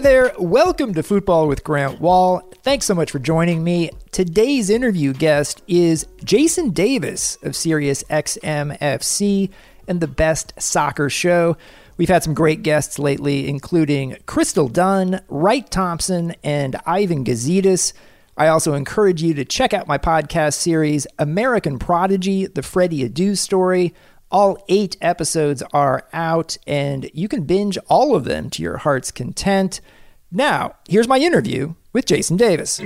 There, welcome to Football with Grant Wahl. Thanks so much for joining me. Today's interview guest is Jason Davis of Sirius XMFC and the Best Soccer Show. We've had some great guests lately, including Crystal Dunn, Wright Thompson, and Ivan Gazidis. I also encourage you to check out my podcast series, American Prodigy The Freddie Adu Story. All eight episodes are out, and you can binge all of them to your heart's content. Now, here's my interview with Jason Davis.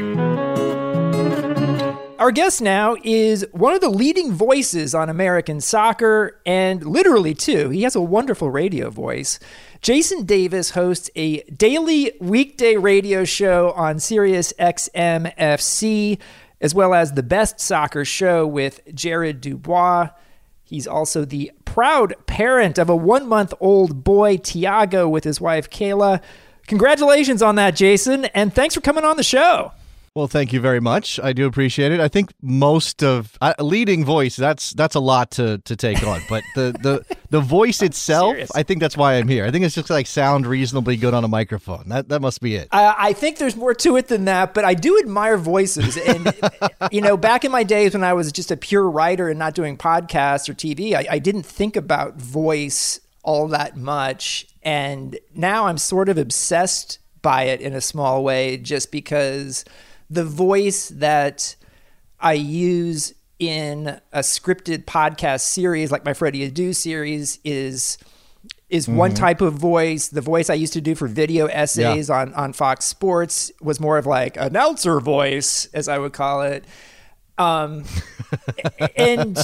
Our guest now is one of the leading voices on American soccer, and literally, too, he has a wonderful radio voice. Jason Davis hosts a daily weekday radio show on Sirius XM FC, as well as the Best Soccer Show with Jared Dubois. He's also the proud parent of a one month old boy, Tiago, with his wife, Kayla. Congratulations on that, Jason, and thanks for coming on the show. Well, thank you very much. I do appreciate it. I think most of uh, leading voice that's that's a lot to to take on, but the the the voice itself, I think that's why I'm here. I think it's just like sound reasonably good on a microphone. That that must be it. Uh, I think there's more to it than that, but I do admire voices. And you know, back in my days when I was just a pure writer and not doing podcasts or TV, I, I didn't think about voice all that much, and now I'm sort of obsessed by it in a small way, just because the voice that I use in a scripted podcast series like my Freddie Adu series is is mm-hmm. one type of voice. The voice I used to do for video essays yeah. on on Fox Sports was more of like announcer voice, as I would call it. Um, and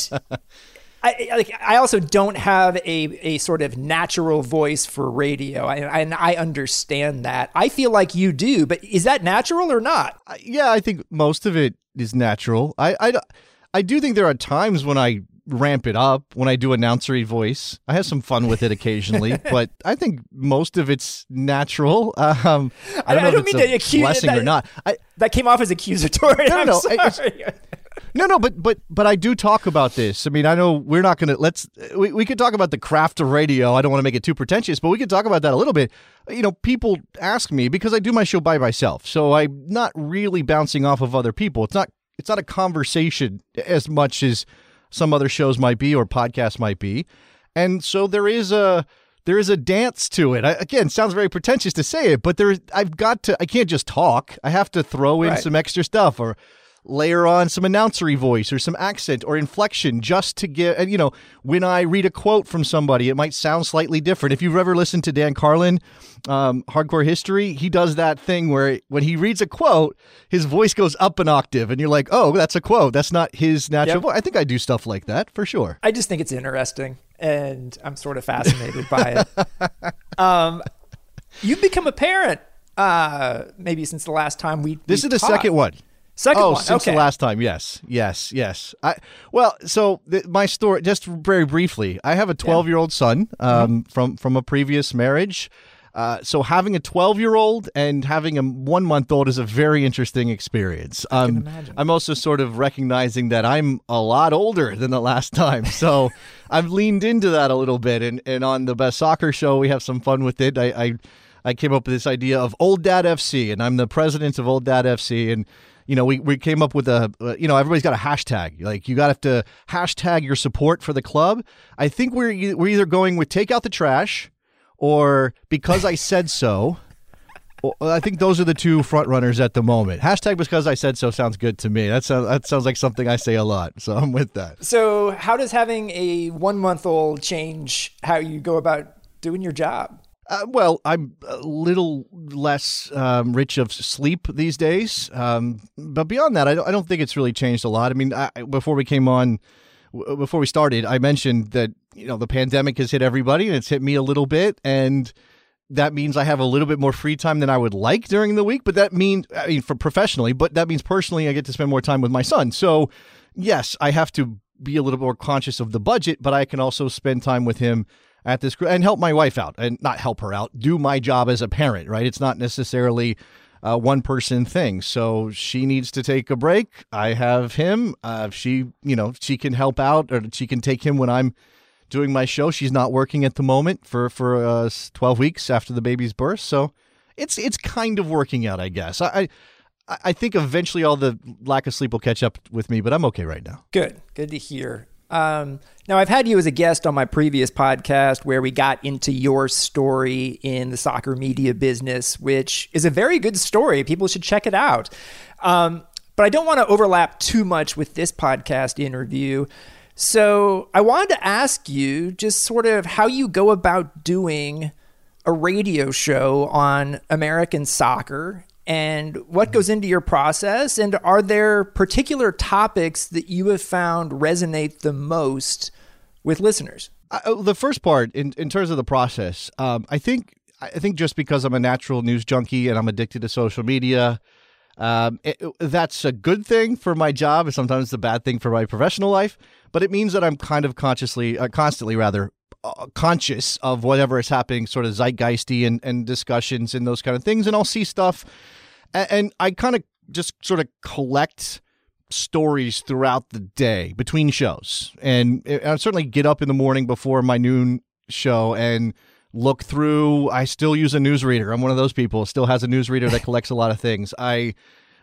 I, like, I also don't have a, a sort of natural voice for radio, I, and I understand that. I feel like you do, but is that natural or not? Yeah, I think most of it is natural. I, I, I do think there are times when I ramp it up when I do announcery voice. I have some fun with it occasionally, but I think most of it's natural. Um, I don't know I, don't if it's a accuse, blessing that, or not. I, that came off as accusatory. No, no, no no, no, but but but I do talk about this. I mean, I know we're not going to let's we we could talk about the craft of radio. I don't want to make it too pretentious, but we could talk about that a little bit. You know, people ask me because I do my show by myself, so I'm not really bouncing off of other people. It's not it's not a conversation as much as some other shows might be or podcasts might be, and so there is a there is a dance to it. I, again, sounds very pretentious to say it, but there I've got to I can't just talk. I have to throw in right. some extra stuff or layer on some announcery voice or some accent or inflection just to get and you know when i read a quote from somebody it might sound slightly different. If you've ever listened to dan carlin um, hardcore history he does that thing where when he reads a quote his voice goes up an octave and you're like oh that's a quote. That's not his natural yep. voice i think i do stuff like that for sure. I just think it's interesting and i'm sort of fascinated by it. Um, you've become a parent uh, maybe since the last time we this we is the talked. second one Second oh, one. since okay. the last time, yes, yes, yes. I well, so th- my story, just very briefly, I have a 12 year old son um, mm-hmm. from from a previous marriage. Uh, so having a 12 year old and having a one month old is a very interesting experience. Um, I'm also sort of recognizing that I'm a lot older than the last time. So I've leaned into that a little bit. And, and on the best soccer show, we have some fun with it. I, I, I came up with this idea of Old Dad FC, and I'm the president of Old Dad FC. And you know, we, we came up with a, uh, you know, everybody's got a hashtag. Like you got to hashtag your support for the club. I think we're we're either going with take out the trash or because I said so. I think those are the two front runners at the moment. Hashtag because I said so sounds good to me. That sounds that sounds like something I say a lot. So I'm with that. So how does having a one month old change how you go about doing your job? Uh, well, I'm a little less um, rich of sleep these days, um, but beyond that, I don't, I don't, think it's really changed a lot. I mean, I, before we came on, w- before we started, I mentioned that you know the pandemic has hit everybody, and it's hit me a little bit, and that means I have a little bit more free time than I would like during the week. But that means, I mean, for professionally, but that means personally, I get to spend more time with my son. So, yes, I have to be a little more conscious of the budget, but I can also spend time with him at this and help my wife out and not help her out, do my job as a parent, right? It's not necessarily a one person thing. So she needs to take a break. I have him. Uh, she, you know, she can help out or she can take him when I'm doing my show. She's not working at the moment for for uh, 12 weeks after the baby's birth. So it's it's kind of working out, I guess. I, I I think eventually all the lack of sleep will catch up with me, but I'm okay right now. Good, good to hear. Um, now, I've had you as a guest on my previous podcast where we got into your story in the soccer media business, which is a very good story. People should check it out. Um, but I don't want to overlap too much with this podcast interview. So I wanted to ask you just sort of how you go about doing a radio show on American soccer and what goes into your process and are there particular topics that you have found resonate the most with listeners uh, the first part in, in terms of the process um, i think i think just because i'm a natural news junkie and i'm addicted to social media um, it, that's a good thing for my job and sometimes a bad thing for my professional life but it means that i'm kind of consciously uh, constantly rather uh, conscious of whatever is happening, sort of zeitgeisty and, and discussions and those kind of things. And I'll see stuff, and, and I kind of just sort of collect stories throughout the day between shows. And I certainly get up in the morning before my noon show and look through. I still use a newsreader. I'm one of those people. Still has a newsreader that collects a lot of things. I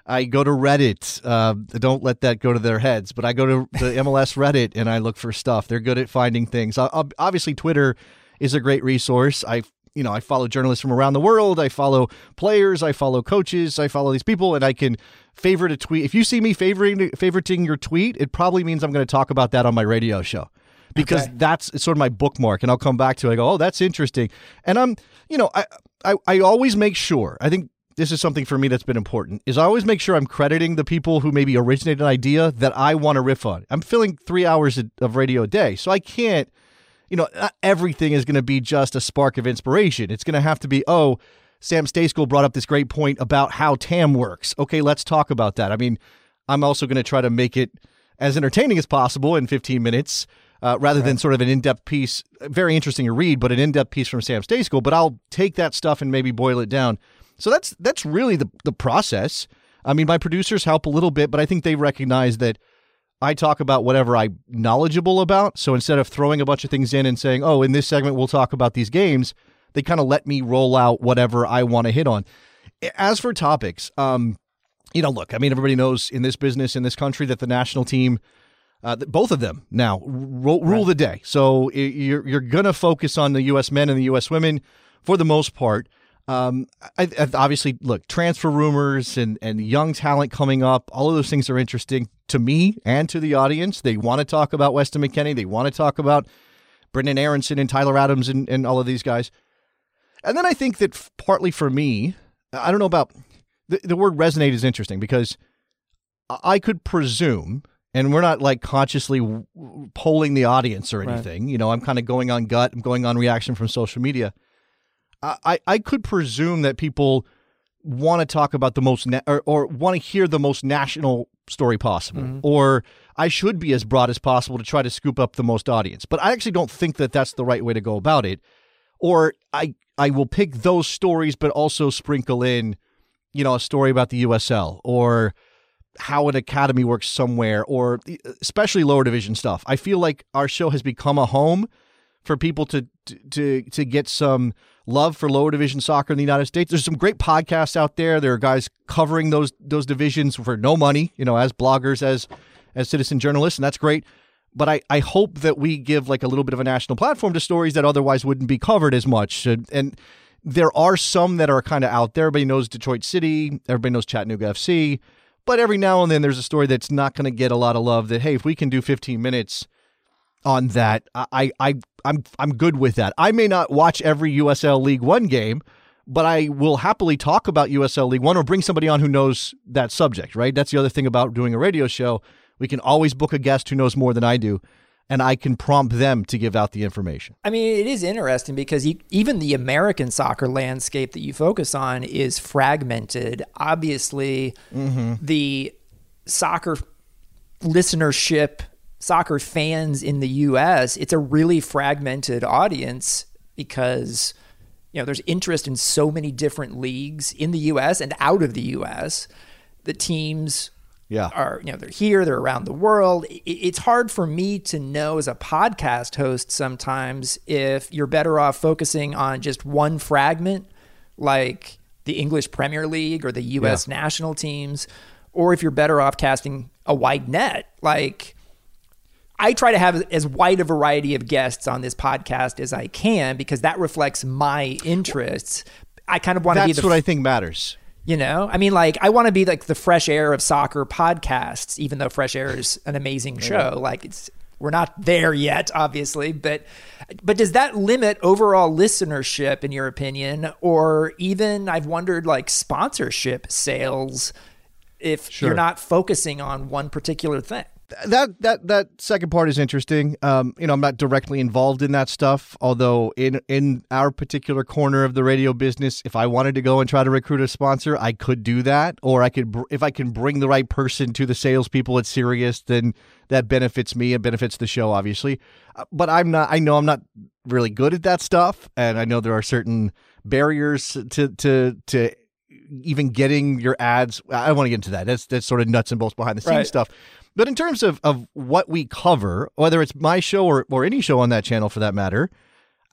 I go to Reddit. Uh, don't let that go to their heads, but I go to the MLS Reddit and I look for stuff. They're good at finding things. obviously, Twitter is a great resource. I you know I follow journalists from around the world. I follow players. I follow coaches. I follow these people, and I can favorite a tweet. If you see me favoring favoriting your tweet, it probably means I'm going to talk about that on my radio show because okay. that's sort of my bookmark and I'll come back to it. I go, oh, that's interesting. And I'm, you know, I, I, I always make sure, I think this is something for me that's been important is I always make sure I'm crediting the people who maybe originated an idea that I want to riff on. I'm filling three hours of radio a day, so I can't, you know, not everything is going to be just a spark of inspiration. It's going to have to be, oh, Sam Stejskal brought up this great point about how TAM works. Okay, let's talk about that. I mean, I'm also going to try to make it as entertaining as possible in 15 minutes. Uh, rather right. than sort of an in-depth piece, very interesting to read, but an in-depth piece from Sam Stejskal. But I'll take that stuff and maybe boil it down so that's that's really the the process. I mean, my producers help a little bit, but I think they recognize that I talk about whatever I'm knowledgeable about. So instead of throwing a bunch of things in and saying, "Oh, in this segment we'll talk about these games," they kind of let me roll out whatever I want to hit on. As for topics, um, you know, look, I mean, everybody knows in this business in this country that the national team. Uh, both of them now ro- rule right. the day. So you're you're gonna focus on the U.S. men and the U.S. women for the most part. Um, I, I, obviously, look, transfer rumors and, and young talent coming up, all of those things are interesting to me and to the audience. They want to talk about Weston McKennie. They want to talk about Brenden Aaronson and Tyler Adams and, and all of these guys. And then I think that f- partly for me, I don't know about the, the word resonate is interesting because I could presume, and we're not like consciously w- polling the audience or anything. Right. You know, I'm kind of going on gut, I'm going on reaction from social media I, I could presume that people want to talk about the most na- or, or want to hear the most national story possible mm-hmm. or I should be as broad as possible to try to scoop up the most audience. But I actually don't think that that's the right way to go about it. Or I I will pick those stories but also sprinkle in you know a story about the USL or how an academy works somewhere or especially lower division stuff. I feel like our show has become a home for people to to to get some love for lower division soccer in the United States. There's some great podcasts out there. There are guys covering those those divisions for no money, you know, as bloggers, as as citizen journalists, and that's great. But I, I hope that we give like a little bit of a national platform to stories that otherwise wouldn't be covered as much. And, and there are some that are kind of out there. Everybody knows Detroit City. Everybody knows Chattanooga FC. But every now and then there's a story that's not going to get a lot of love that, hey, if we can do 15 minutes on that. I, I, I'm, I'm good with that. I may not watch every USL League One game, but I will happily talk about USL League One or bring somebody on who knows that subject, right? That's the other thing about doing a radio show. We can always book a guest who knows more than I do, and I can prompt them to give out the information. I mean, it is interesting because even the American soccer landscape that you focus on is fragmented. Obviously, mm-hmm. the soccer listenership soccer fans in the US, it's a really fragmented audience because you know there's interest in so many different leagues in the US and out of the US. The teams yeah. are you know they're here, they're around the world. It's hard for me to know as a podcast host sometimes if you're better off focusing on just one fragment like the English Premier League or the U.S. Yeah. national teams, or if you're better off casting a wide net. Like, I try to have as wide a variety of guests on this podcast as I can because that reflects my interests. I kind of want to be. That's what I think matters. You know, I mean, like I want to be like the fresh air of soccer podcasts, even though Fresh Air is an amazing show. Like it's we're not there yet, obviously, but but does that limit overall listenership in your opinion, or even I've wondered like sponsorship sales if sure. you're not focusing on one particular thing? That that that second part is interesting. Um, you know, I'm not directly involved in that stuff. Although in in our particular corner of the radio business, if I wanted to go and try to recruit a sponsor, I could do that. Or I could, if I can bring the right person to the salespeople at Sirius, then that benefits me. It benefits the show, obviously. Uh, but I'm not. I know I'm not really good at that stuff, and I know there are certain barriers to to to even getting your ads. I don't want to get into that. That's that's sort of nuts and bolts behind the scenes right. stuff. But in terms of, of what we cover, whether it's my show or, or any show on that channel for that matter,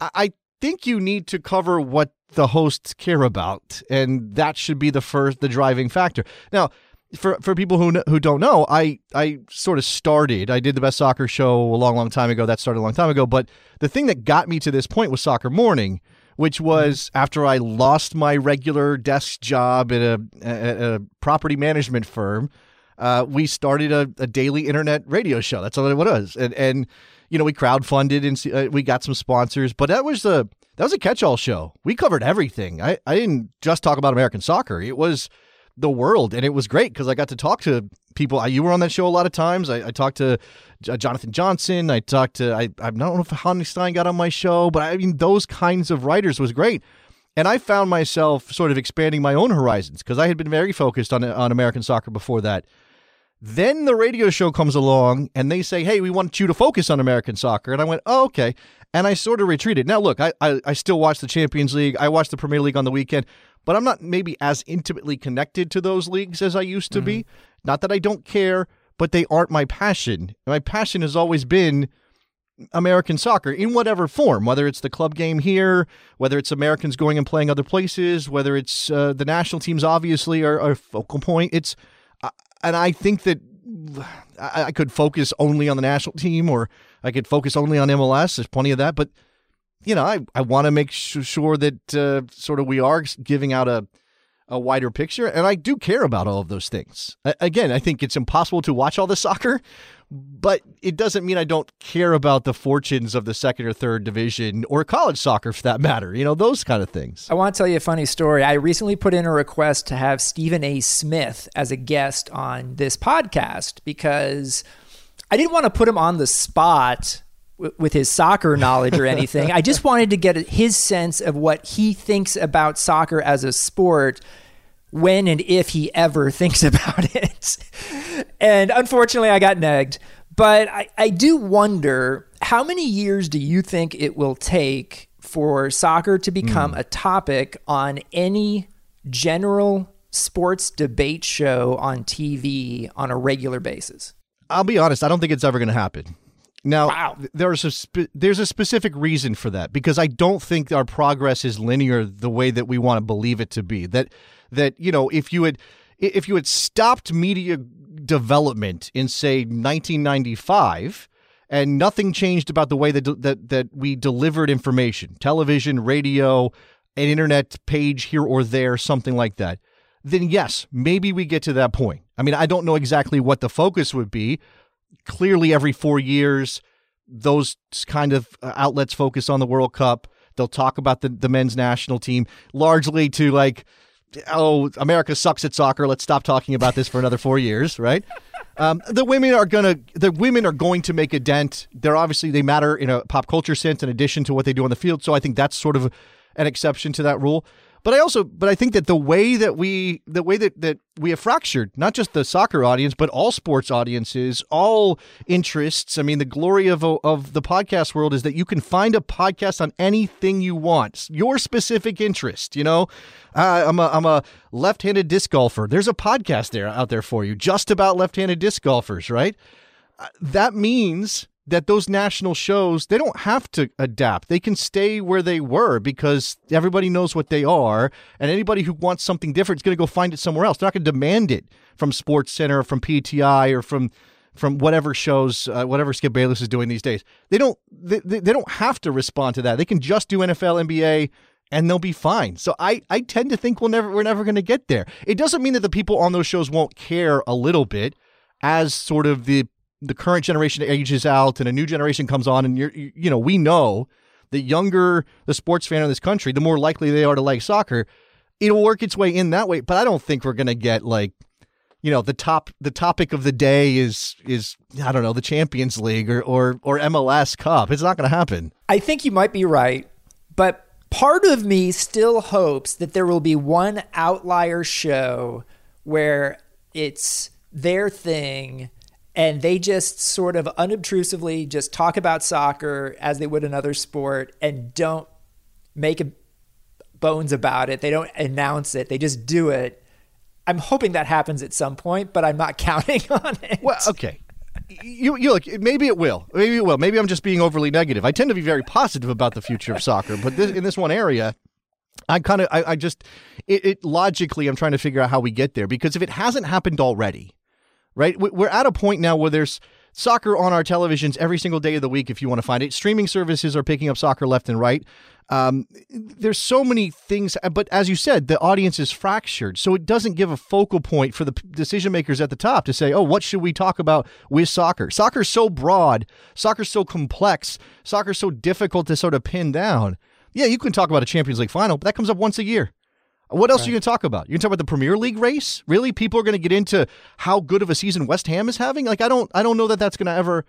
I, I think you need to cover what the hosts care about. And that should be the first, the driving factor. Now, for for people who who don't know, I I sort of started. I did the best soccer show a long, long time ago. That started a long time ago. But the thing that got me to this point was Soccer Morning, which was after I lost my regular desk job at a, at a property management firm uh, we started a, a, daily internet radio show. That's all it was, and and you know we crowdfunded and uh, we got some sponsors, but that was the that was a catch-all show. We covered everything. I I didn't just talk about American soccer. It was the world, and it was great because I got to talk to people. I, you were on that show a lot of times. I, I talked to J- uh, Jonathan Johnson. I talked to I I don't know if Honigstein got on my show, but I mean those kinds of writers was great. And I found myself sort of expanding my own horizons because I had been very focused on uh, on American soccer before that. Then the radio show comes along and they say, hey, we want you to focus on American soccer. And I went, oh, okay. And I sort of retreated. Now, look, I, I, I still watch the Champions League. I watch the Premier League on the weekend, but I'm not maybe as intimately connected to those leagues as I used to mm-hmm. be. Not that I don't care, but they aren't my passion. My passion has always been American soccer in whatever form, whether it's the club game here, whether it's Americans going and playing other places, whether it's uh, the national teams, obviously, are a focal point. It's and I think that I could focus only on the national team or I could focus only on MLS. There's plenty of that, but you know, I, I want to make sure that uh, sort of we are giving out a a wider picture, and I do care about all of those things. Again, I think it's impossible to watch all the soccer, but it doesn't mean I don't care about the fortunes of the second or third division or college soccer for that matter. You know, those kind of things. I want to tell you a funny story. I recently put in a request to have Stephen A. Smith as a guest on this podcast because I didn't want to put him on the spot with his soccer knowledge or anything. I just wanted to get his sense of what he thinks about soccer as a sport when and if he ever thinks about it. and unfortunately, I got negged. But I, I do wonder how many years do you think it will take for soccer to become mm. a topic on any general sports debate show on TV on a regular basis? I'll be honest, I don't think it's ever going to happen. Now, wow. there's a spe- there's a specific reason for that because I don't think our progress is linear the way that we want to believe it to be. That that you know if you had if you had stopped media development in say 1995 and nothing changed about the way that that that we delivered information television radio an internet page here or there something like that then yes maybe we get to that point i mean i don't know exactly what the focus would be clearly every 4 years those kind of uh, outlets focus on the world cup they'll talk about the, the men's national team largely to like oh, America sucks at soccer. Let's stop talking about this for another four years, right? Um, the women are gonna the women are going to make a dent. They're obviously they matter in a pop culture sense in addition to what they do on the field. So I think that's sort of an exception to that rule. But I also, but I think that the way that we, the way that that we have fractured not just the soccer audience, but all sports audiences, all interests. I mean, the glory of of the podcast world is that you can find a podcast on anything you want, your specific interest. You know, uh, I'm a I'm a left-handed disc golfer. There's a podcast there out there for you, just about left-handed disc golfers, right? Uh, that means that those national shows they don't have to adapt they can stay where they were because everybody knows what they are and anybody who wants something different is going to go find it somewhere else they're not going to demand it from sports center or from pti or from from whatever shows uh, whatever skip bayless is doing these days they don't they, they don't have to respond to that they can just do nfl nba and they'll be fine. So I, I tend to think we'll never we're never going to get there. It doesn't mean that the people on those shows won't care a little bit as sort of the the current generation ages out and a new generation comes on and you're you know we know the younger the sports fan in this country the more likely they are to like soccer. It'll work its way in that way but i don't think we're going to get like you know the top the topic of the day is is i don't know the champions league or or, or mls cup. It's not going to happen. I think you might be right but part of me still hopes that there will be one outlier show where it's their thing and they just sort of unobtrusively just talk about soccer as they would another sport and don't make bones about it. They don't announce it. They just do it. I'm hoping that happens at some point, but I'm not counting on it. Well, okay. You, you look. Maybe it will. Maybe it will. Maybe I'm just being overly negative. I tend to be very positive about the future of soccer, but this, in this one area, I kind of, I, I, just, it, it logically, I'm trying to figure out how we get there because if it hasn't happened already, right? We're at a point now where there's soccer on our televisions every single day of the week if you want to find it. Streaming services are picking up soccer left and right. Um, there's so many things, but as you said, the audience is fractured. So it doesn't give a focal point for the decision makers at the top to say, oh, what should we talk about with soccer? Soccer's so broad, soccer's so complex, soccer's so difficult to sort of pin down. Yeah, you can talk about a Champions League final, but that comes up once a year. What else right. are you going to talk about? You can talk about the Premier League race? Really? People are going to get into how good of a season West Ham is having? Like I don't I don't know that that's going to ever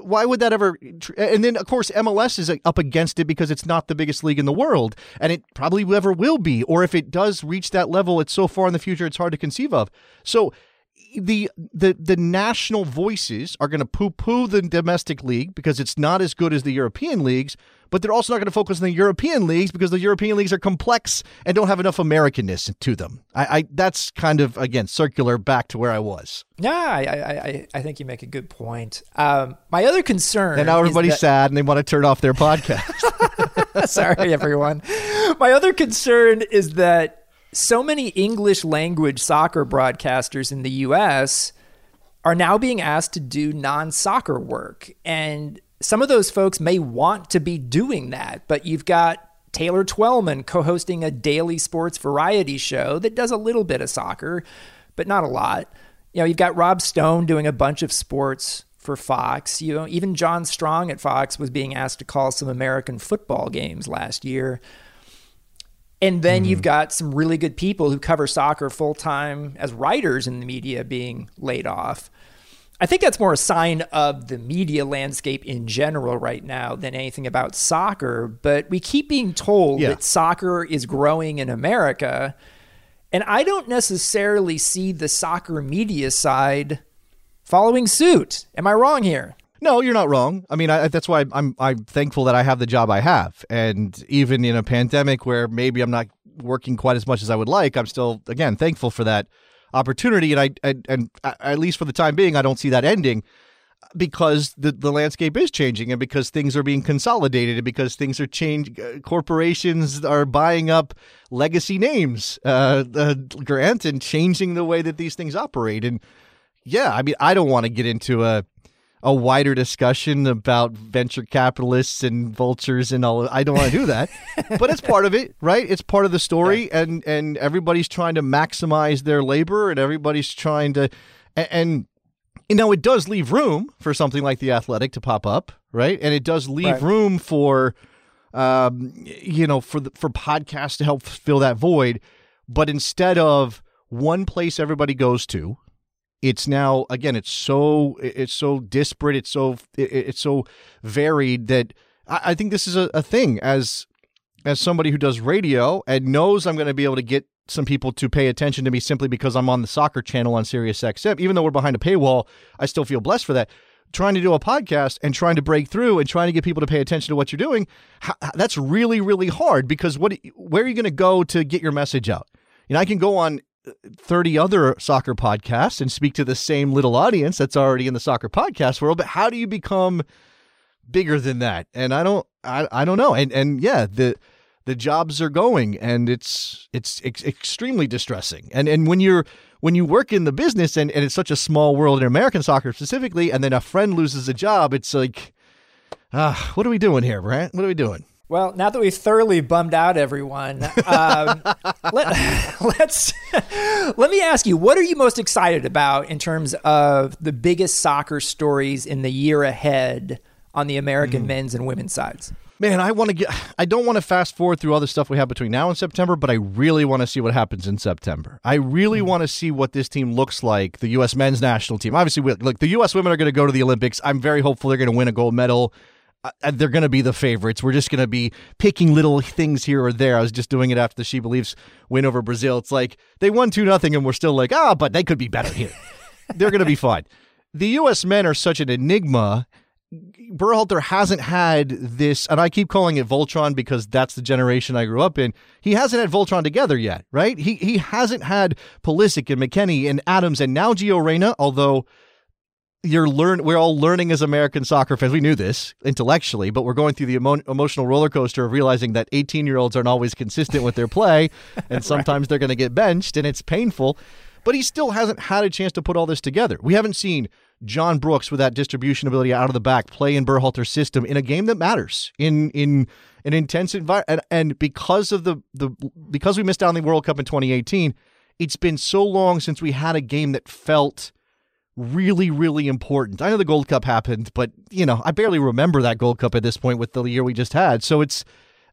why would that ever and then of course MLS is up against it because it's not the biggest league in the world and it probably never will be or if it does reach that level it's so far in the future it's hard to conceive of. So the the the national voices are going to poo-poo the domestic league because it's not as good as the European leagues, but they're also not going to focus on the European leagues because the European leagues are complex and don't have enough Americanness to them. I, I that's kind of again circular back to where I was. Yeah, I I, I think you make a good point. Um, my other concern, and now everybody's that- sad and they want to turn off their podcast. Sorry, everyone. My other concern is that so many English language soccer broadcasters in the US are now being asked to do non soccer work. And some of those folks may want to be doing that, but you've got Taylor Twellman co hosting a daily sports variety show that does a little bit of soccer, but not a lot. You know, you've got Rob Stone doing a bunch of sports for Fox. You know, even John Strong at Fox was being asked to call some American football games last year. And then mm-hmm. you've got some really good people who cover soccer full time as writers in the media being laid off. I think that's more a sign of the media landscape in general right now than anything about soccer. But we keep being told yeah. that soccer is growing in America. And I don't necessarily see the soccer media side following suit. Am I wrong here? No, you're not wrong. I mean, I, that's why I'm I'm thankful that I have the job I have, and even in a pandemic where maybe I'm not working quite as much as I would like, I'm still again thankful for that opportunity. And I and, at least for the time being, I don't see that ending because the the landscape is changing, and because things are being consolidated, and because things are changing. Uh, corporations are buying up legacy names, uh, uh, Grant, and changing the way that these things operate. And yeah, I mean, I don't want to get into a a wider discussion about venture capitalists and vultures and all. I don't want to do that, but it's part of it, right? It's part of the story, yeah. and and everybody's trying to maximize their labor, and everybody's trying to, and, and you know, it does leave room for something like the athletic to pop up, right? And it does leave right. room for, um, you know, for the, for podcasts to help fill that void. But instead of one place everybody goes to, it's now again it's so it's so disparate it's so it's so varied that i think this is a, a thing as as somebody who does radio and knows i'm going to be able to get some people to pay attention to me simply because i'm on the soccer channel on sirius xm even though we're behind a paywall i still feel blessed for that. Trying to do a podcast and trying to break through and trying to get people to pay attention to what you're doing that's really really hard because what where are you going to go to get your message out? You know i can go on 30 other soccer podcasts and speak to the same little audience that's already in the soccer podcast world. But how do you become bigger than that, and I don't I, I don't know, and and yeah the the jobs are going and it's it's ex- extremely distressing. And and when you're when you work in the business and, and it's such a small world in american soccer specifically and then a friend loses a job it's like ah what are we doing here brent what are we doing well, now that we've thoroughly bummed out everyone, um, let, us let me ask you: What are you most excited about in terms of the biggest soccer stories in the year ahead on the American mm. men's and women's sides? Man, I want to get. I don't want to fast forward through all the stuff we have between now and September, but I really want to see what happens in September. I really mm-hmm. want to see what this team looks like. The U.S. men's national team. Obviously, we, look, the U.S. women are going to go to the Olympics. I'm very hopeful they're going to win a gold medal. Uh, they're going to be the favorites. We're just going to be picking little things here or there. I was just doing it after the She Believes win over Brazil. It's like they won two nothing, and we're still like, ah, oh, but they could be better here. they're going to be fine. The U.S. men are such an enigma Berhalter hasn't had this, and I keep calling it Voltron because that's the generation I grew up in. He hasn't had Voltron together yet, right? He he hasn't had Pulisic and McKennie and Adams and now Gio Reyna, although you're learn we're all learning as American soccer fans. We knew this intellectually, but we're going through the emo- emotional roller coaster of realizing that 18 year olds aren't always consistent with their play, and sometimes right. they're going to get benched, and it's painful. But he still hasn't had a chance to put all this together. We haven't seen John Brooks with that distribution ability out of the back play in Berhalter's system in a game that matters in in an intense environment. And, and because of the the because we missed out on the World Cup in 2018, it's been so long since we had a game that felt really really important. I know the Gold Cup happened, but you know I barely remember that Gold Cup at this point with the year we just had. So it's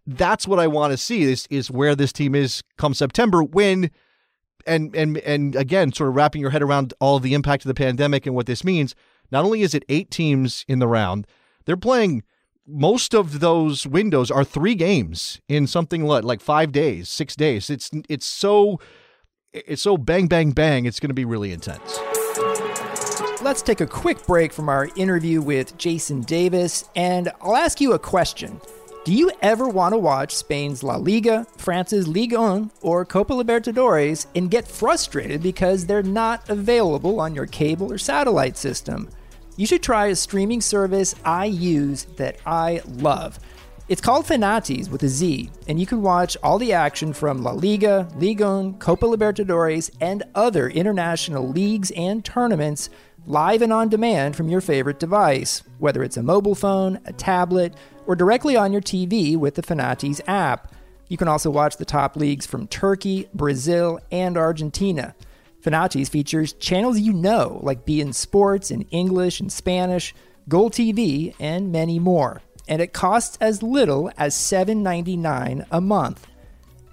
that's what I want to see. Is is where this team is come September when and and and again, sort of wrapping your head around all the impact of the pandemic and what this means. Not only is it eight teams in the round, they're playing. Most of those windows are three games in something like, like five days, six days. It's it's so it's so bang bang bang. It's going to be really intense. Let's take a quick break from our interview with Jason Davis, and I'll ask you a question. Do you ever want to watch Spain's La Liga, France's Ligue 1, or Copa Libertadores and get frustrated because they're not available on your cable or satellite system? You should try a streaming service I use that I love. It's called Fanatiz with a Z, and you can watch all the action from La Liga, Ligue 1, Copa Libertadores, and other international leagues and tournaments live and on demand from your favorite device, whether it's a mobile phone, a tablet, or directly on your TV with the Fanatiz app. You can also watch the top leagues from Turkey, Brazil, and Argentina. Fanatiz features channels you know, like beIN Sports in English and Spanish, Gol TV, and many more. And it costs as little as $7.99 a month.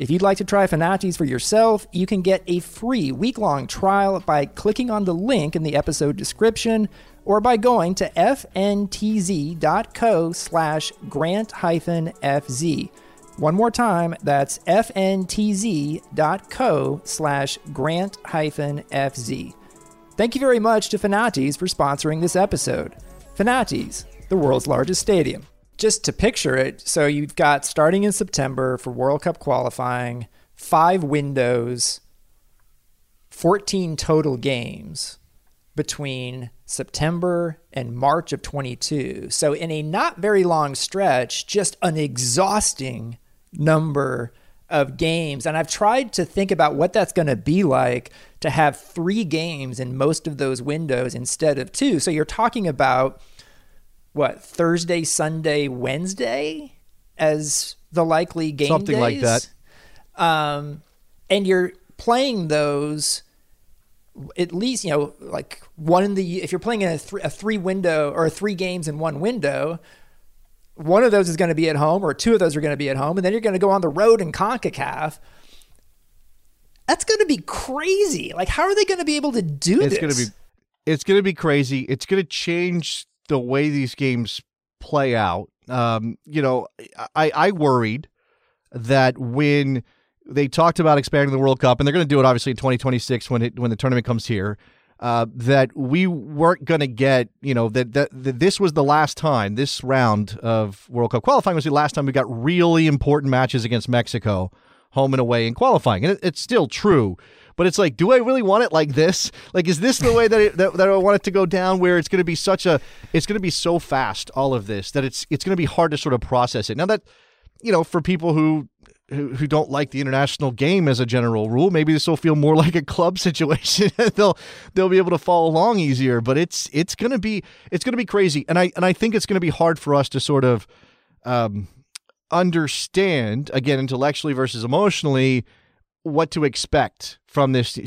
If you'd like to try Fanatiz for yourself, you can get a free week-long trial by clicking on the link in the episode description or by going to fntz.co slash grant hyphen fz. One more time, that's fntz.co slash grant hyphen fz. Thank you very much to Fanatiz for sponsoring this episode. Fanatiz, the world's largest stadium. Just to picture it, so you've got starting in September for World Cup qualifying, five windows, 14 total games between September and March of 22. So, in a not very long stretch, just an exhausting number of games. And I've tried to think about what that's going to be like to have three games in most of those windows instead of two. So, you're talking about what, Thursday, Sunday, Wednesday as the likely game Something days? like that. Um, and you're playing those at least you know like one in the if you're playing in a, th- a three window or three games in one window one of those is going to be at home or two of those are going to be at home and then you're going to go on the road in CONCACAF that's going to be crazy like how are they going to be able to do it's this going to be it's going to be crazy it's going to change the way these games play out um, you know i i worried that when they talked about expanding the World Cup, and they're going to do it obviously in 2026 when it when the tournament comes here. Uh, that we weren't going to get, you know, that, that, that this was the last time, this round of World Cup qualifying was the last time we got really important matches against Mexico home and away in qualifying. And it, it's still true. But it's like, do I really want it like this? Like, is this the way that, it, that, that I want it to go down? Where it's going to be such a, it's going to be so fast, all of this, that it's it's going to be hard to sort of process it. Now that, you know, for people who who, don't like the international game as a general rule. Maybe this will feel more like a club situation. they'll they'll be able to follow along easier. But it's it's gonna be it's gonna be crazy, and I and I think it's gonna be hard for us to sort of um, understand again intellectually versus emotionally what to expect from this.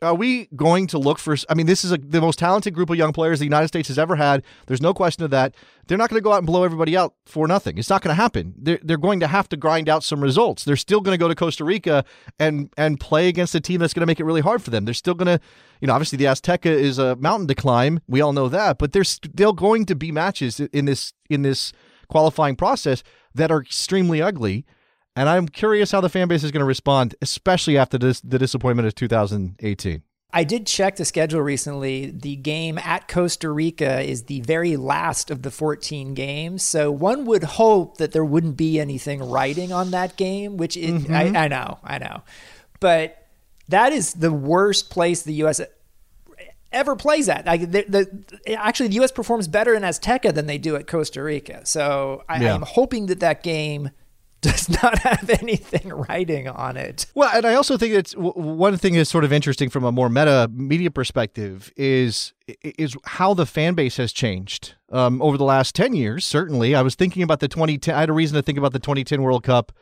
Are we going to look for? I mean, this is a, the most talented group of young players the United States has ever had. There's no question of that. They're not going to go out and blow everybody out for nothing. It's not going to happen. They're, they're going to have to grind out some results. They're still going to go to Costa Rica and and play against a team that's going to make it really hard for them. They're still going to, you know, obviously the Azteca is a mountain to climb. We all know that, but there's still going to be matches in this in this qualifying process that are extremely ugly and I'm curious how the fan base is going to respond, especially after this, the disappointment of 2018. I did check the schedule recently. The game at Costa Rica is the very last of the 14 games. So one would hope that there wouldn't be anything riding on that game, which is, mm-hmm. I, I know, I know. But that is the worst place the U.S. ever plays at. Like the, the, actually, the U.S. performs better in Azteca than they do at Costa Rica. So I, am hoping that that game does not have anything riding on it. Well, and I also think it's one thing that's sort of interesting from a more meta media perspective is is how the fan base has changed um, over the last ten years. Certainly, I was thinking about the 2010. I had a reason to think about the 2010 World Cup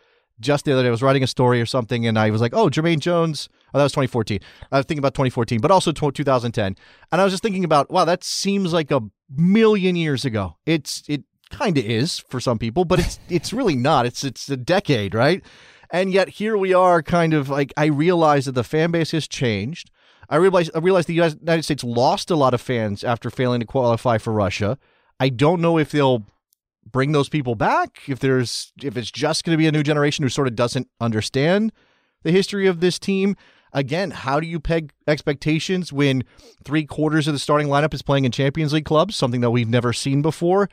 just the other day. I was writing a story or something, and I was like, "Oh, Jermaine Jones." Oh, that was 2014. I was thinking about 2014, but also 2010, and I was just thinking about, wow, that seems like a million years ago. It's it kind of is for some people, but it's it's really not. It's it's a decade, right? And yet here we are, kind of like I realize that the fan base has changed. I realize I realize the United States lost a lot of fans after failing to qualify for Russia. I don't know if they'll bring those people back. If there's if it's just going to be a new generation who sort of doesn't understand the history of this team. Again, how do you peg expectations when three quarters of the starting lineup is playing in Champions League clubs, something that we've never seen before?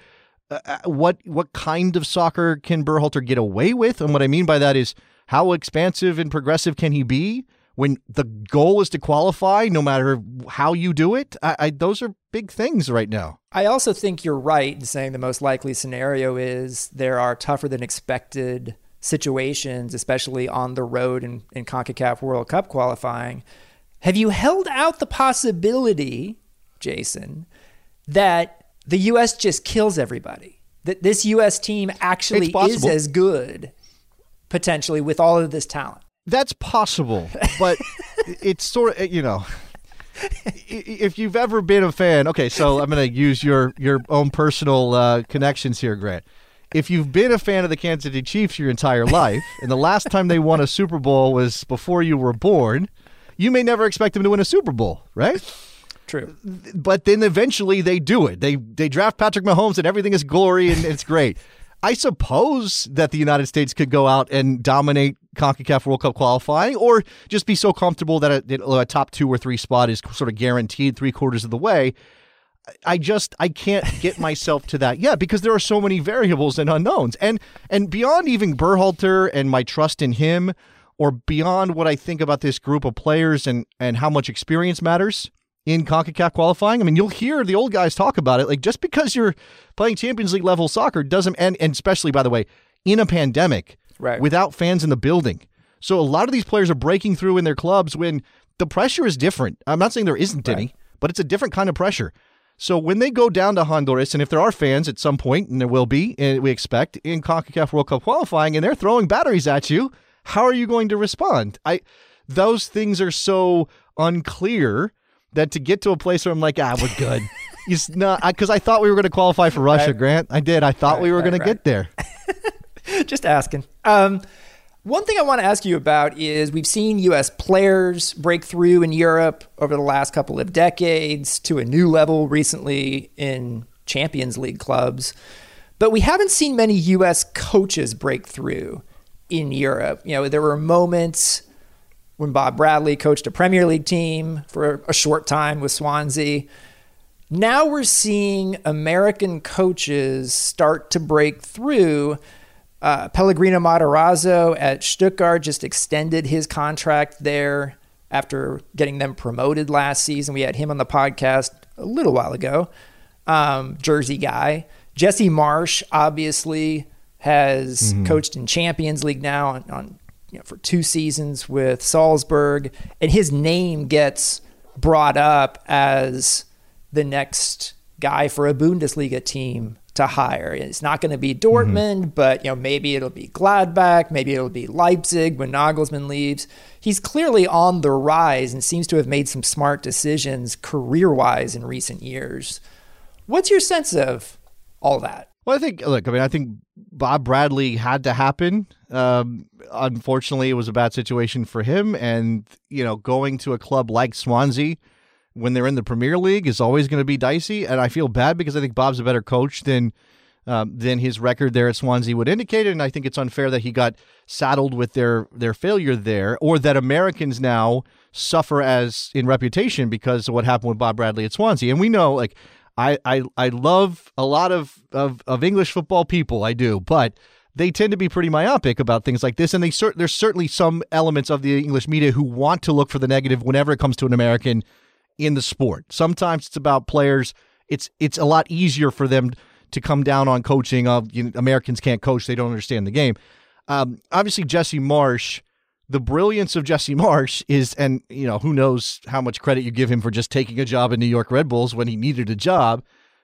Uh, uh, what what kind of soccer can Berhalter get away with? And what I mean by that is how expansive and progressive can he be when the goal is to qualify, no matter how you do it? I, I, those are big things right now. I also think you're right in saying the most likely scenario is there are tougher than expected situations, especially on the road in, in CONCACAF World Cup qualifying. Have you held out the possibility, Jason, that the U.S. just kills everybody. That this U.S. team actually is as good potentially with all of this talent. That's possible, but it's sort of you know. if you've ever been a fan, okay, so I'm going to use your your own personal uh, connections here, Grant. If you've been a fan of the Kansas City Chiefs your entire life, and the last time they won a Super Bowl was before you were born, you may never expect them to win a Super Bowl, right? True. But then eventually they do it. They they draft Patrick Mahomes and everything is glory and it's great. I suppose that the United States could go out and dominate CONCACAF World Cup qualifying or just be so comfortable that a, a top two or three spot is sort of guaranteed three quarters of the way. I just I can't get myself to that yet because there are so many variables and unknowns. And and beyond even Berhalter and my trust in him or beyond what I think about this group of players and and how much experience matters, in CONCACAF qualifying. I mean, you'll hear the old guys talk about it. Like just because you're playing Champions League level soccer doesn't, and, and especially by the way, in a pandemic, right. without fans in the building. So a lot of these players are breaking through in their clubs when the pressure is different. I'm not saying there isn't right. any, but it's a different kind of pressure. So when they go down to Honduras, and if there are fans at some point, and there will be, and we expect in CONCACAF World Cup qualifying, and they're throwing batteries at you, how are you going to respond? I those things are so unclear that to get to a place where I'm like, ah, we're good. Not because I thought we were going to qualify for Russia, right. Grant. I did. I thought right, we were right, going to get there. Just asking. Um, one thing I want to ask you about is we've seen U.S. players break through in Europe over the last couple of decades to a new level recently in Champions League clubs, but we haven't seen many U.S. coaches break through in Europe. You know, there were moments when Bob Bradley coached a Premier League team for a short time with Swansea. Now we're seeing American coaches start to break through. Uh, Pellegrino Matarazzo at Stuttgart just extended his contract there after getting them promoted last season. We had him on the podcast a little while ago. Um, Jersey guy. Jesse Marsch obviously has mm-hmm. coached in Champions League now on, on you know, for two seasons with Salzburg, and his name gets brought up as the next guy for a Bundesliga team to hire. It's not going to be Dortmund, mm-hmm. but you know maybe it'll be Gladbach, maybe it'll be Leipzig when Nagelsmann leaves. He's clearly on the rise and seems to have made some smart decisions career-wise in recent years. What's your sense of all that? Well, I think look, I mean, I think Bob Bradley had to happen. Um, unfortunately, it was a bad situation for him, and you know, going to a club like Swansea when they're in the Premier League is always going to be dicey. And I feel bad because I think Bob's a better coach than um, than his record there at Swansea would indicate. And I think it's unfair that he got saddled with their their failure there, or that Americans now suffer as in reputation because of what happened with Bob Bradley at Swansea. And we know, like, I I, I love a lot of, of of English football people, I do, but they tend to be pretty myopic about things like this, and they there's certainly some elements of the English media who want to look for the negative whenever it comes to an American in the sport. Sometimes it's about players. It's it's a lot easier for them to come down on coaching of you know, Americans can't coach, they don't understand the game. Um, obviously, Jesse Marsch. The brilliance of Jesse Marsch is, and you know, who knows how much credit you give him for just taking a job in New York Red Bulls when he needed a job,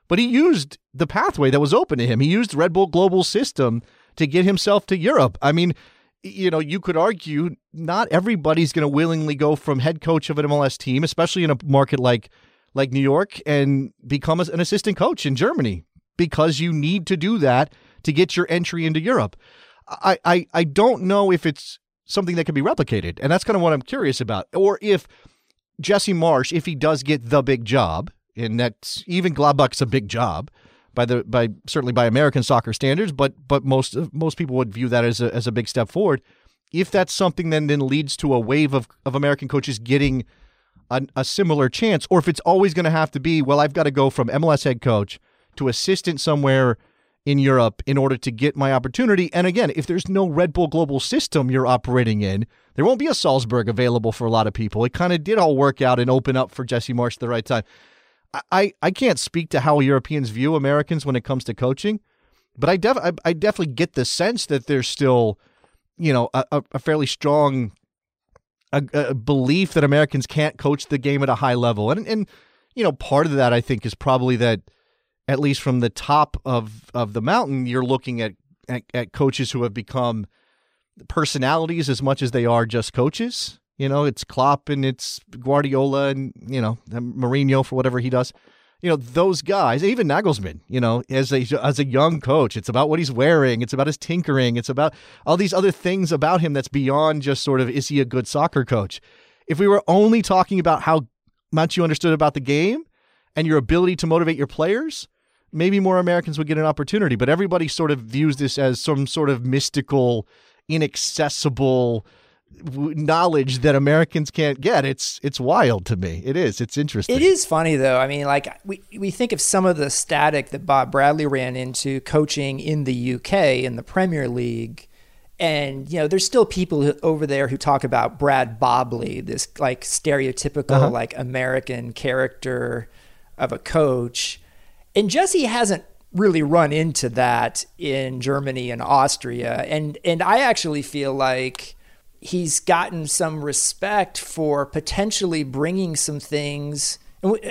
but he used the pathway that was open to him. He used Red Bull Global System to get himself to Europe. I mean, you know, you could argue not everybody's going to willingly go from head coach of an MLS team, especially in a market like like New York, and become an assistant coach in Germany because you need to do that to get your entry into Europe. I, I, I don't know if it's something that can be replicated, and that's kind of what I'm curious about, or if Jesse Marsch, if he does get the big job, and that's even Gladbach's a big job, by the by certainly by American soccer standards, but but most most people would view that as a as a big step forward. If that's something then then leads to a wave of, of American coaches getting a, a similar chance, or if it's always going to have to be, well, I've got to go from MLS head coach to assistant somewhere in Europe in order to get my opportunity. And again, if there's no Red Bull global system you're operating in, there won't be a Salzburg available for a lot of people. It kind of did all work out and open up for Jesse Marsch at the right time. I, I can't speak to how Europeans view Americans when it comes to coaching, but I, def, I, I definitely get the sense that there's still, you know, a, a fairly strong a, a, belief that Americans can't coach the game at a high level. And, and, you know, part of that I think is probably that, at least from the top of, of the mountain, you're looking at, at, at coaches who have become personalities as much as they are just coaches. You know, it's Klopp and it's Guardiola and, you know, Mourinho for whatever he does. You know, those guys, even Nagelsmann, you know, as a as a young coach, it's about what he's wearing, it's about his tinkering, it's about all these other things about him that's beyond just sort of is he a good soccer coach? If we were only talking about how much you understood about the game and your ability to motivate your players, maybe more Americans would get an opportunity. But everybody sort of views this as some sort of mystical, inaccessible knowledge that Americans can't get. It's it's wild to me. It is. It's interesting. It is funny though. I mean, like we we think of some of the static that Bob Bradley ran into coaching in the UK in the Premier League. And you know, there's still people over there who talk about Brad Bobley, this like stereotypical uh-huh. like American character of a coach. And Jesse hasn't really run into that in Germany and Austria. And and I actually feel like he's gotten some respect for potentially bringing some things.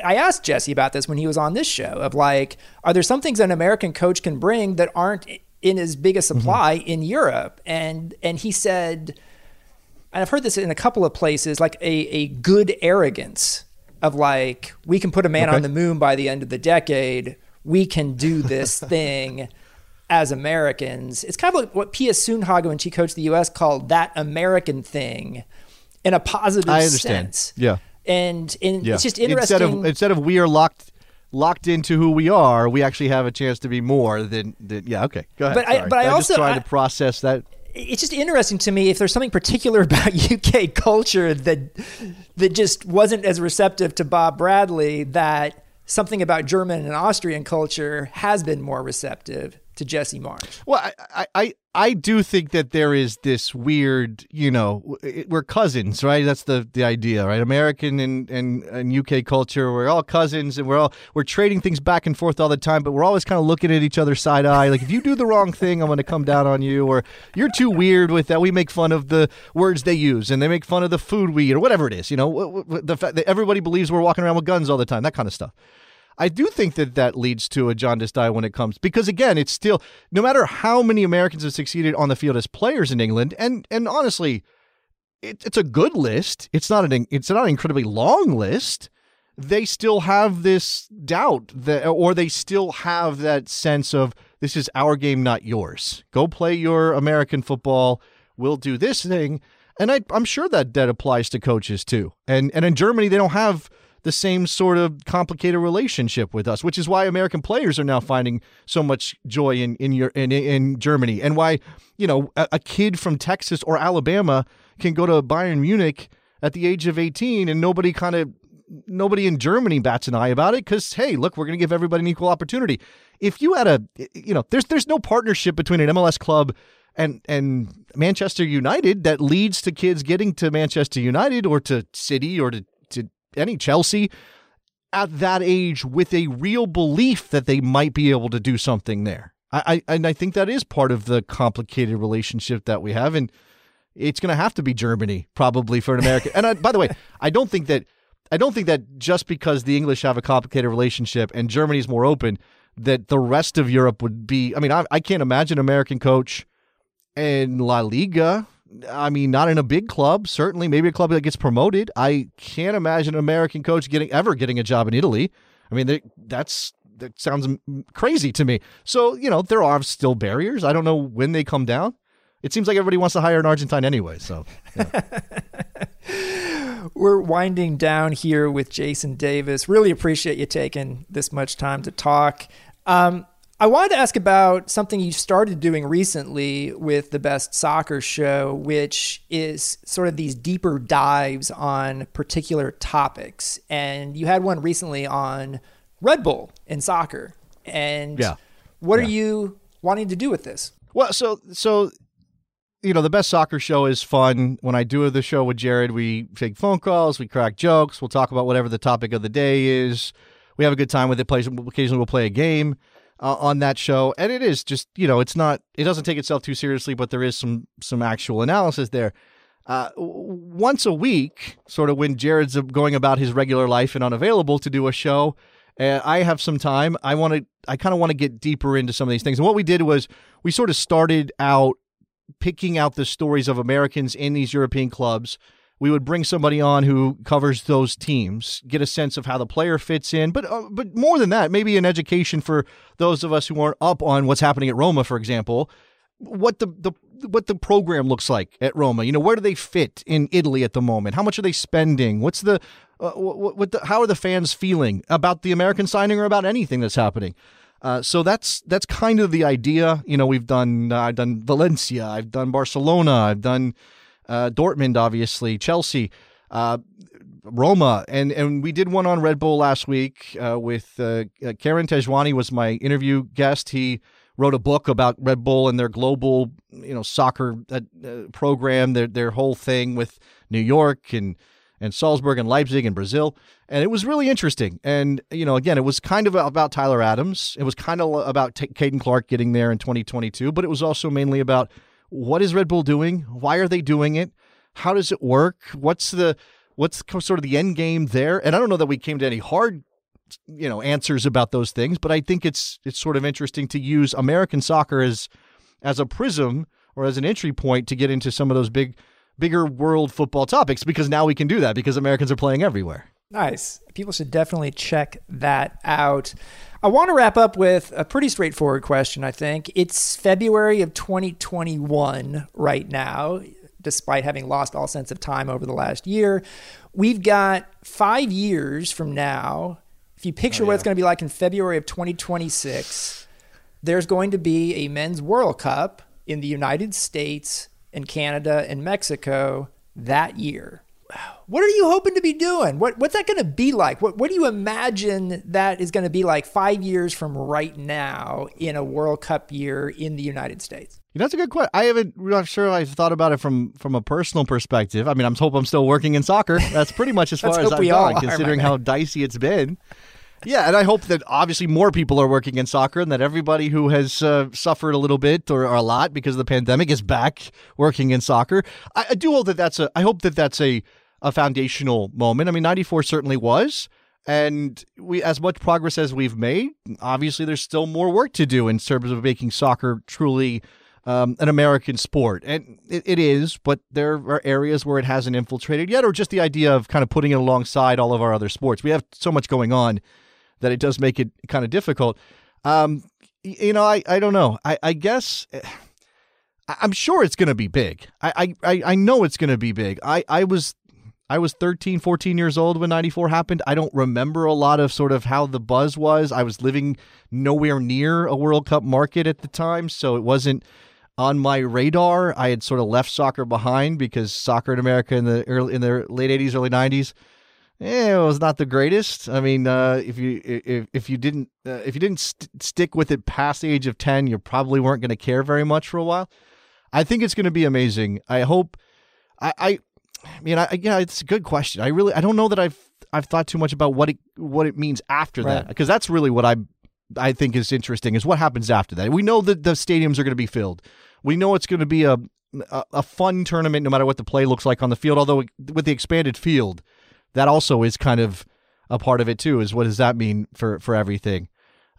I asked Jesse about this when he was on this show of like, are there some things an American coach can bring that aren't in as big a mm-hmm. supply mm-hmm. in Europe? And and he said, and I've heard this in a couple of places, like a, a good arrogance of like, we can put a man okay. on the moon by the end of the decade. We can do this thing as Americans. It's kind of like what Pia Sundhage, when she coached the U.S., called that American thing in a positive I understand. sense. Yeah. And, and yeah. it's just interesting. Instead of, instead of we are locked locked into who we are, we actually have a chance to be more than, than yeah, okay. Go ahead. But I, but I I'm also just trying I, to process that it's just interesting to me if there's something particular about UK culture that that just wasn't as receptive to Bob Bradley that something about German and Austrian culture has been more receptive to Jesse Marsch. Well, I, I, I do think that there is this weird, you know, we're cousins, right? That's the, the idea, right? American and, and, and UK culture, we're all cousins and we're all, we're trading things back and forth all the time, but we're always kind of looking at each other side eye. Like, if you do the wrong thing, I'm going to come down on you, or you're too weird with that. We make fun of the words they use and they make fun of the food we eat or whatever it is, you know, the fact that everybody believes we're walking around with guns all the time, that kind of stuff. I do think that that leads to a jaundiced eye when it comes because again, it's still no matter how many Americans have succeeded on the field as players in England, and and honestly, it, it's a good list. It's not an it's not an incredibly long list. They still have this doubt that, or they still have that sense of this is our game, not yours. Go play your American football. We'll do this thing, and I, I'm sure that that applies to coaches too. And and in Germany, they don't have the same sort of complicated relationship with us, which is why American players are now finding so much joy in in your in, in Germany, and why you know a, a kid from Texas or Alabama can go to Bayern Munich at the age of 18 and nobody kind of nobody in Germany bats an eye about it because hey, look, we're going to give everybody an equal opportunity. If you had a, you know, there's there's no partnership between an MLS club and and Manchester United that leads to kids getting to Manchester United or to City or to any Chelsea at that age with a real belief that they might be able to do something there. I, I and I think that is part of the complicated relationship that we have, and it's going to have to be Germany probably for an American. and I, by the way, I don't think that I don't think that just because the English have a complicated relationship and Germany's more open, that the rest of Europe would be. I mean, I, I can't imagine American coach in La Liga I mean, not in a big club. Certainly, maybe a club that gets promoted. I can't imagine an American coach getting ever getting a job in Italy. I mean, that's that sounds crazy to me. So you know, there are still barriers. I don't know when they come down. It seems like everybody wants to hire an Argentine anyway. So. Yeah. We're winding down here with Jason Davis. Really appreciate you taking this much time to talk. Um, I wanted to ask about something you started doing recently with the Best Soccer Show, which is sort of these deeper dives on particular topics. And you had one recently on Red Bull in soccer. And yeah. what yeah. are you wanting to do with this? Well, so so you know, the Best Soccer Show is fun. When I do the show with Jared, we take phone calls, we crack jokes, we'll talk about whatever the topic of the day is. We have a good time with it. Occasionally, we'll play a game uh, on that show, and it is just you know it's not it doesn't take itself too seriously, but there is some some actual analysis there. Uh, once a week, sort of when Jared's going about his regular life and unavailable to do a show, I have some time. I want to I kind of want to get deeper into some of these things. And what we did was we sort of started out picking out the stories of Americans in these European clubs we would bring somebody on who covers those teams, get a sense of how the player fits in, but uh, but more than that, maybe an education for those of us who aren't up on what's happening at Roma, for example, what the, the what the program looks like at Roma. You know, where do they fit in Italy at the moment? How much are they spending? What's the uh, what, what the, how are the fans feeling about the American signing or about anything that's happening? Uh, so that's that's kind of the idea. You know, we've done I've done Valencia, I've done Barcelona, I've done uh, Dortmund, obviously, Chelsea, uh, Roma, and and we did one on Red Bull last week uh, with uh, uh, Tejwani was my interview guest. He wrote a book about Red Bull and their global, you know, soccer uh, program, their their whole thing with New York and and Salzburg and Leipzig and Brazil. And it was really interesting. And, you know, again, it was kind of about Tyler Adams. It was kind of about T- Caden Clark getting there in 2022, but it was also mainly about what is Red Bull doing? Why are they doing it? How does it work? What's the what's sort of the end game there? And I don't know that we came to any hard you know answers about those things, but I think it's it's sort of interesting to use American soccer as as a prism or as an entry point to get into some of those big bigger world football topics because now we can do that because Americans are playing everywhere. Nice. People should definitely check that out. I want to wrap up with a pretty straightforward question, I think. It's February of 2021 right now, despite having lost all sense of time over the last year. We've got five years from now. If you picture oh, yeah. what it's going to be like in February of 2026, there's going to be a men's World Cup in the United States and Canada and Mexico that year. What are you hoping to be doing? What what's that going to be like? What what do you imagine that is going to be like five years from right now in a World Cup year in the United States? That's a good question. I haven't. I'm not sure I've thought about it from from a personal perspective. I mean, I'm hope I'm still working in soccer. That's pretty much as far as I've gone, considering how dicey it's been. Yeah, and I hope that obviously more people are working in soccer and that everybody who has uh, suffered a little bit or, or, a lot because of the pandemic is back working in soccer. I, I do hope that that's a. I hope that that's a a foundational moment. I mean, 94 certainly was. And we, as much progress as we've made, obviously there's still more work to do in terms of making soccer truly um, an American sport. And it, it is, but there are areas where it hasn't infiltrated yet, or just the idea of kind of putting it alongside all of our other sports. We have so much going on that it does make it kind of difficult. Um, you know, I, I don't know. I, I guess. Eh, I'm sure it's going to be big. I, I, I know it's going to be big. I, I was I was 13, 14 years old when 94 happened. I don't remember a lot of sort of how the buzz was. I was living nowhere near a World Cup market at the time, so it wasn't on my radar. I had sort of left soccer behind because soccer in America in the early in the late 80s, early 90s, eh, it was not the greatest. I mean, uh, if you if, if you didn't uh, if you didn't st- stick with it past the age of 10, you probably weren't going to care very much for a while. I think it's going to be amazing. I hope I, I I mean, I, yeah, it's a good question. I really, I don't know that I've I've thought too much about what it what it means after right. that because that's really what I I think is interesting is what happens after that. We know that the stadiums are going to be filled. We know it's going to be a, a, a fun tournament no matter what the play looks like on the field. Although with the expanded field, that also is kind of a part of it too. Is what does that mean for for everything?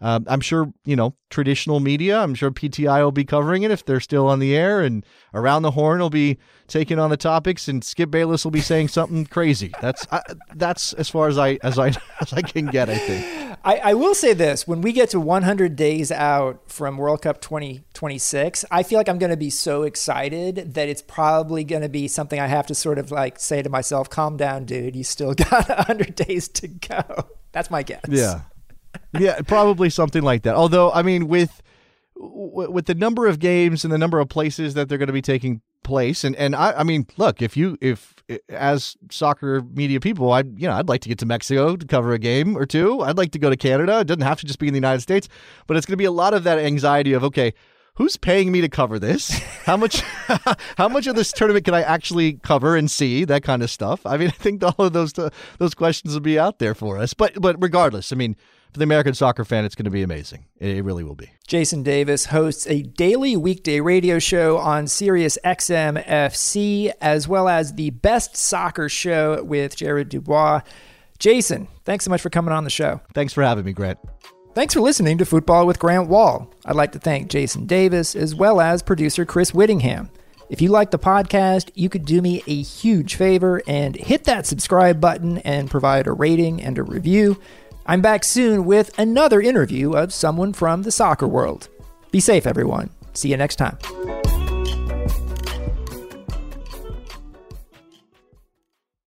Um, I'm sure, you know, traditional media, I'm sure PTI will be covering it if they're still on the air, and Around the Horn will be taking on the topics, and Skip Bayless will be saying something crazy. That's I, that's as far as I as I as I can get. I think. I, I will say this: when we get to 100 days out from World Cup 2026, I feel like I'm going to be so excited that it's probably going to be something I have to sort of like say to myself, "Calm down, dude. You still got 100 days to go." That's my guess. Yeah yeah, probably something like that. Although, I mean, with with the number of games and the number of places that they're going to be taking place, and and I, I mean, look, if you if as soccer media people, I you know I'd like to get to Mexico to cover a game or two. I'd like to go to Canada. It doesn't have to just be in the United States, but it's going to be a lot of that anxiety of okay, who's paying me to cover this? How much how much of this tournament can I actually cover and see? That kind of stuff. I mean, I think all of those uh, those questions will be out there for us. But but regardless, I mean, for the American soccer fan, it's going to be amazing. It really will be. Jason Davis hosts a daily weekday radio show on Sirius XM FC, as well as the Best Soccer Show with Jared Dubois. Jason, thanks so much for coming on the show. Thanks for having me, Grant. Thanks for listening to Football with Grant Wahl. I'd like to thank Jason Davis as well as producer Chris Whittingham. If you like the podcast, you could do me a huge favor and hit that subscribe button and provide a rating and a review. I'm back soon with another interview of someone from the soccer world. Be safe, everyone. See you next time.